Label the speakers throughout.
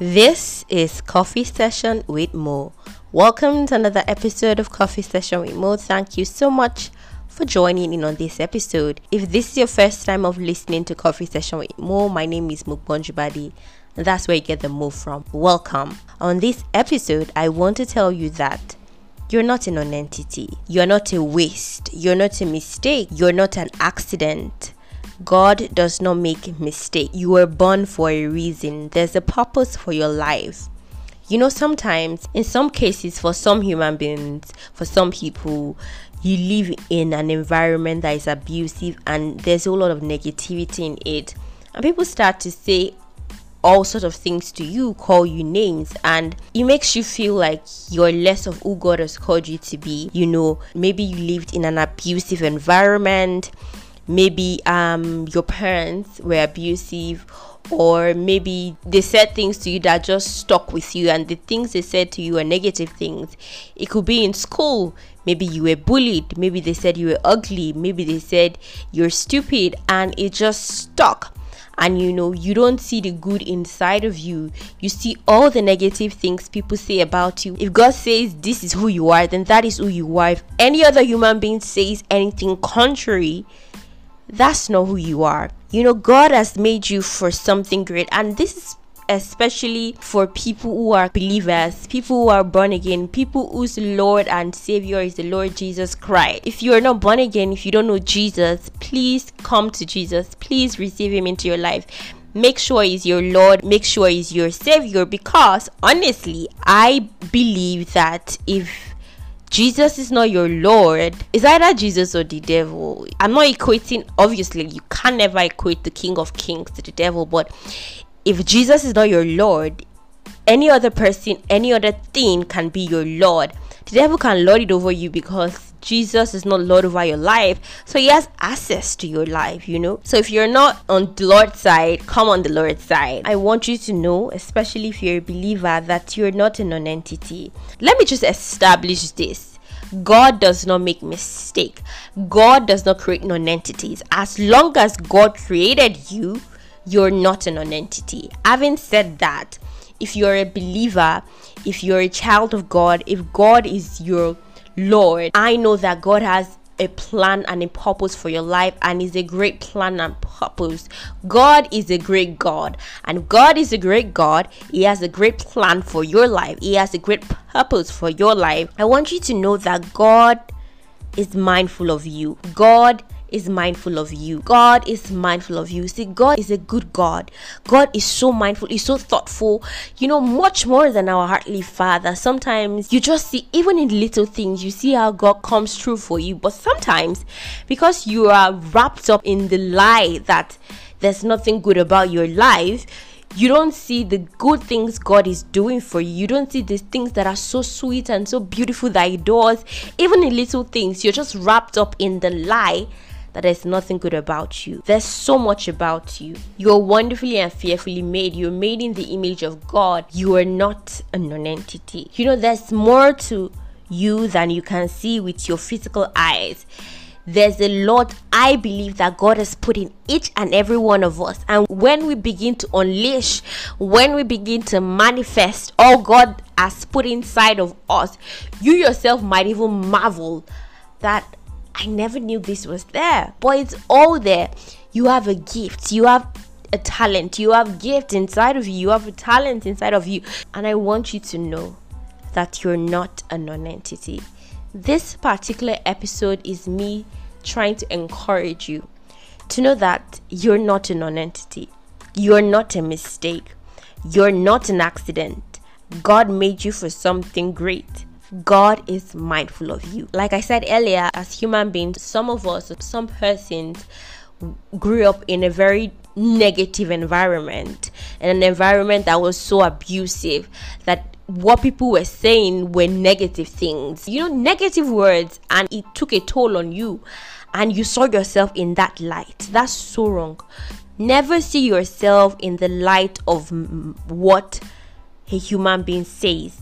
Speaker 1: This is Coffee Session with Mo. Welcome to another episode of Coffee Session with Mo. Thank you so much for joining in on this episode. If this is your first time of listening to Coffee Session with Mo, my name is Mukbonjibadi. And that's where you get the Mo from. Welcome. On this episode, I want to tell you that you're not a non-entity. You're not a waste. You're not a mistake. You're not an accident. God does not make mistake. You were born for a reason. There's a purpose for your life. You know, sometimes, in some cases, for some human beings, for some people, you live in an environment that is abusive and there's a lot of negativity in it. And people start to say all sorts of things to you, call you names, and it makes you feel like you're less of who God has called you to be. You know, maybe you lived in an abusive environment maybe um your parents were abusive or maybe they said things to you that just stuck with you and the things they said to you are negative things. It could be in school. Maybe you were bullied. Maybe they said you were ugly. Maybe they said you're stupid and it just stuck. And you know you don't see the good inside of you. You see all the negative things people say about you. If god says this is who you are then that is who you are. If any other human being says anything contrary that's not who you are. You know, God has made you for something great, and this is especially for people who are believers, people who are born again, people whose Lord and Savior is the Lord Jesus Christ. If you are not born again, if you don't know Jesus, please come to Jesus. Please receive Him into your life. Make sure He's your Lord, make sure He's your Savior because honestly, I believe that if Jesus is not your Lord. It's either Jesus or the devil. I'm not equating, obviously, you can never equate the King of Kings to the devil, but if Jesus is not your Lord, any other person, any other thing can be your Lord. The devil can lord it over you because Jesus is not Lord over your life. So he has access to your life, you know. So if you're not on the Lord's side, come on the Lord's side. I want you to know, especially if you're a believer, that you're not a non-entity. Let me just establish this. God does not make mistake. God does not create non-entities. As long as God created you, you're not a non-entity. Having said that, if you're a believer, if you're a child of God, if God is your Lord, I know that God has a plan and a purpose for your life and is a great plan and purpose. God is a great God and God is a great God. He has a great plan for your life. He has a great purpose for your life. I want you to know that God is mindful of you. God is mindful of you. God is mindful of you. See, God is a good God. God is so mindful, He's so thoughtful, you know, much more than our heartly Father. Sometimes you just see, even in little things, you see how God comes through for you. But sometimes, because you are wrapped up in the lie that there's nothing good about your life, you don't see the good things God is doing for you. You don't see the things that are so sweet and so beautiful that He does. Even in little things, you're just wrapped up in the lie that there's nothing good about you. There's so much about you. You are wonderfully and fearfully made. You're made in the image of God. You are not a non entity. You know, there's more to you than you can see with your physical eyes. There's a lot I believe that God has put in each and every one of us. And when we begin to unleash, when we begin to manifest all God has put inside of us, you yourself might even marvel that I never knew this was there. But it's all there. You have a gift. You have a talent. You have gift inside of you. You have a talent inside of you. And I want you to know that you're not a non-entity. This particular episode is me trying to encourage you to know that you're not a non-entity. You're not a mistake. You're not an accident. God made you for something great. God is mindful of you. Like I said earlier, as human beings, some of us, some persons grew up in a very negative environment, in an environment that was so abusive that what people were saying were negative things. You know, negative words, and it took a toll on you, and you saw yourself in that light. That's so wrong. Never see yourself in the light of what a human being says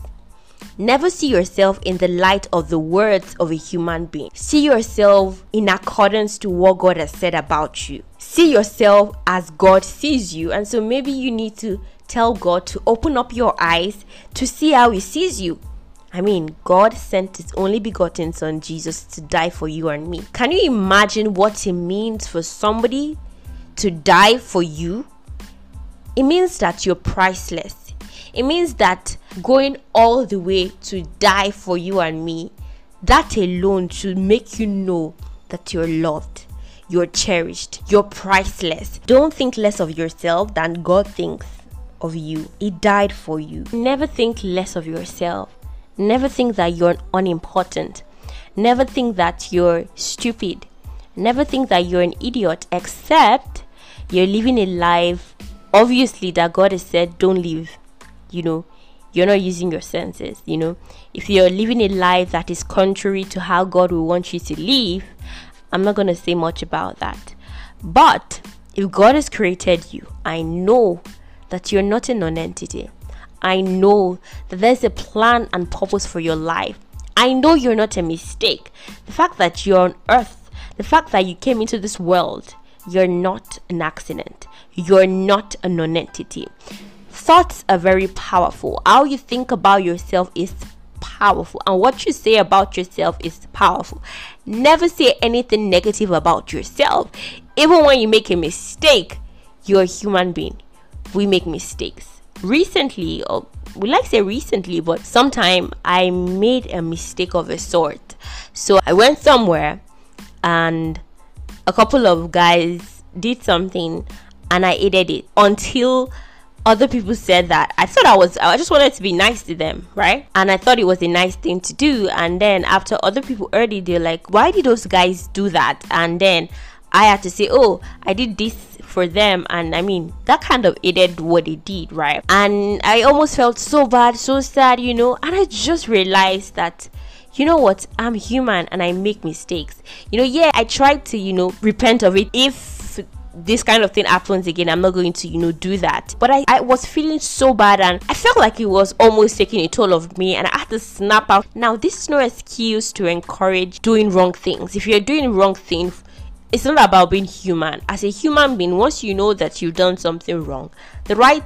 Speaker 1: Never see yourself in the light of the words of a human being. See yourself in accordance to what God has said about you. See yourself as God sees you. And so maybe you need to tell God to open up your eyes to see how He sees you. I mean, God sent His only begotten Son, Jesus, to die for you and me. Can you imagine what it means for somebody to die for you? It means that you're priceless. It means that going all the way to die for you and me, that alone should make you know that you're loved, you're cherished, you're priceless. Don't think less of yourself than God thinks of you. He died for you. Never think less of yourself. Never think that you're unimportant. Never think that you're stupid. Never think that you're an idiot, except you're living a life, obviously, that God has said, don't live. You know, you're not using your senses. You know, if you're living a life that is contrary to how God will want you to live, I'm not going to say much about that. But if God has created you, I know that you're not a non-entity. I know that there's a plan and purpose for your life. I know you're not a mistake. The fact that you're on earth, the fact that you came into this world, you're not an accident. You're not a non-entity. Thoughts are very powerful. How you think about yourself is powerful and what you say about yourself is powerful. Never say anything negative about yourself. Even when you make a mistake, you're a human being we make mistakes. Recently, or we like say recently, but sometime I made a mistake of a sort. So I went somewhere and a couple of guys did something and I aided it until other people said that I thought I was I just wanted to be nice to them, right? And I thought it was a nice thing to do. And then after other people heard it, they're like, why did those guys do that? And then I had to say, oh, I did this for them and i mean that kind of aided what they did right and i almost felt so bad so sad you know and i just realized that you know what i'm human and i make mistakes you know yeah i tried to you know repent of it if this kind of thing happens again i'm not going to you know do that but I, I was feeling so bad and i felt like it was almost taking a toll of me and i had to snap out now this is no excuse to encourage doing wrong things if you're doing wrong things it's not about being human. As a human being, once you know that you've done something wrong, the right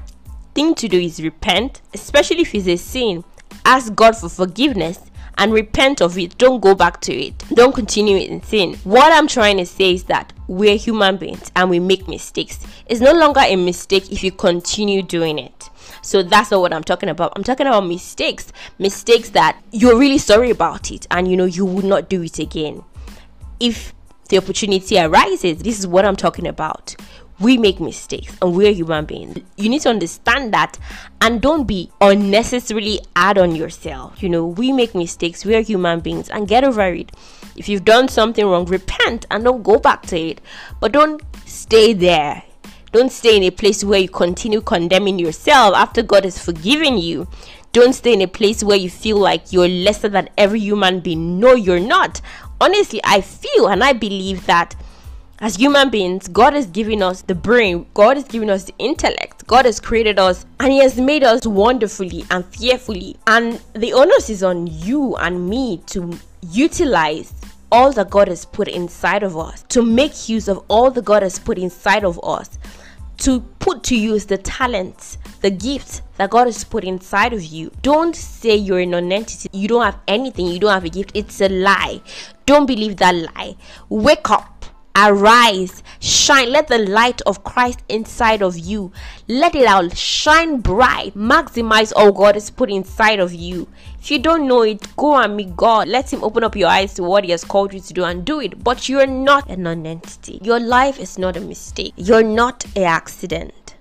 Speaker 1: thing to do is repent, especially if it's a sin. Ask God for forgiveness and repent of it. Don't go back to it. Don't continue in sin. What I'm trying to say is that we're human beings and we make mistakes. It's no longer a mistake if you continue doing it. So that's not what I'm talking about. I'm talking about mistakes. Mistakes that you're really sorry about it and you know you would not do it again. If the opportunity arises, this is what I'm talking about. We make mistakes and we're human beings. You need to understand that and don't be unnecessarily hard on yourself. You know, we make mistakes, we're human beings and get over it. If you've done something wrong, repent and don't go back to it. But don't stay there. Don't stay in a place where you continue condemning yourself after God has forgiven you. Don't stay in a place where you feel like you're lesser than every human being. No, you're not honestly, I feel and I believe that as human beings, God has given us the brain, God has given us the intellect, God has created us, and He has made us wonderfully and fearfully. And the onus is on you and me to utilize all that God has put inside of us, to make use of all that God has put inside of us, to put to use the talents, the gifts that God has put inside of you. Don't say you're a non-entity. You don't have anything. You don't have a gift. It's a lie. Don't believe that lie. Wake up. Arise, shine, let the light of Christ inside of you let it out, shine bright, maximize all God has put inside of you. If you don't know it, go and meet God. Let Him open up your eyes to what He has called you to do and do it. But you're not a non entity, your life is not a mistake, you're not an accident.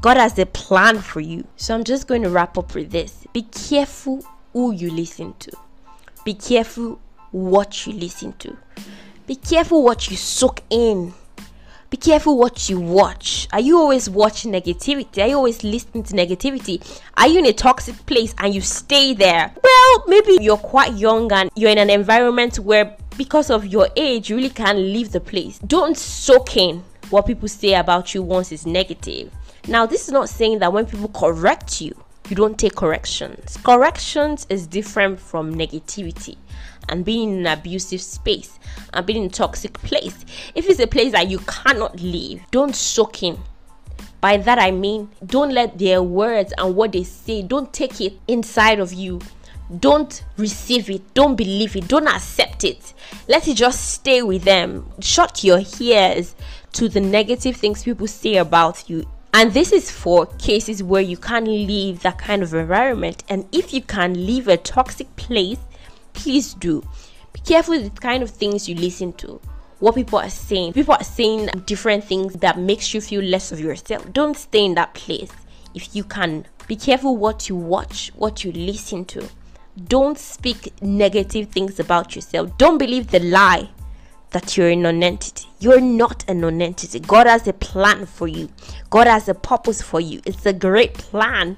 Speaker 1: God has a plan for you. So I'm just going to wrap up with this. Be careful who you listen to. Be careful what you listen to. Be careful what you soak in. Be careful what you watch. Are you always watching negativity? Are you always listening to negativity? Are you in a toxic place and you stay there? Well, maybe you're quite young and you're in an environment where because of your age you really can't leave the place. Don't soak in what people say about you once it's negative now, this is not saying that when people correct you, you don't take corrections. Corrections is different from negativity and being in an abusive space and being in a toxic place. If it's a place that you cannot leave, don't soak in By that I mean, don't let their words and what they say, don't take it inside of you. Don't receive it, don't believe it, don't accept it. Let it just stay with them. Shut your ears to the negative things people say about you. And this is for cases where you can't leave that kind of environment. And if you can leave a toxic place, please do. Be careful with the kind of things you listen to what people are saying. People are saying different things that makes you feel less of yourself. Don't stay in that place if you can. Be careful what you watch, what you listen to. Don't speak negative things about yourself. Don't believe the lie that you're a non-entity. You're not a non-entity. God has a plan for you. God has a purpose for you. It's a great plan.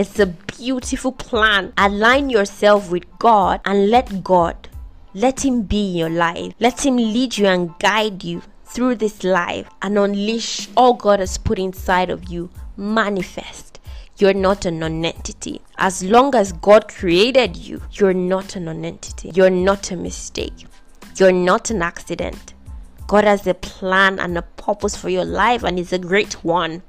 Speaker 1: It's a beautiful plan. Align yourself with God and let God let Him be in your life. Let Him lead you and guide you through this life and unleash all God has put inside of you. Manifest. You're not a non entity. As long as God created you, you're not a non entity. You're not a mistake. You're not an accident. God has a plan and a purpose for your life, and it's a great one.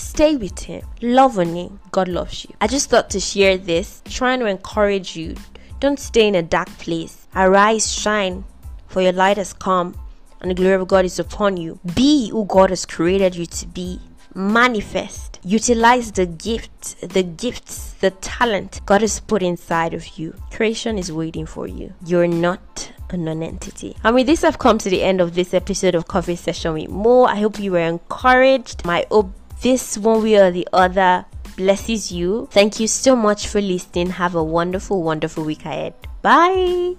Speaker 1: Stay with Him, love on Him. God loves you. I just thought to share this, trying to encourage you don't stay in a dark place. Arise, shine, for your light has come, and the glory of God is upon you. Be who God has created you to be. Manifest. Utilize the gift, the gifts, the talent God has put inside of you. Creation is waiting for you. You're not a non-entity. And with this, I've come to the end of this episode of Coffee Session with Mo. I hope you were encouraged. my hope this one way or the other blesses you. Thank you so much for listening. Have a wonderful, wonderful week ahead. Bye.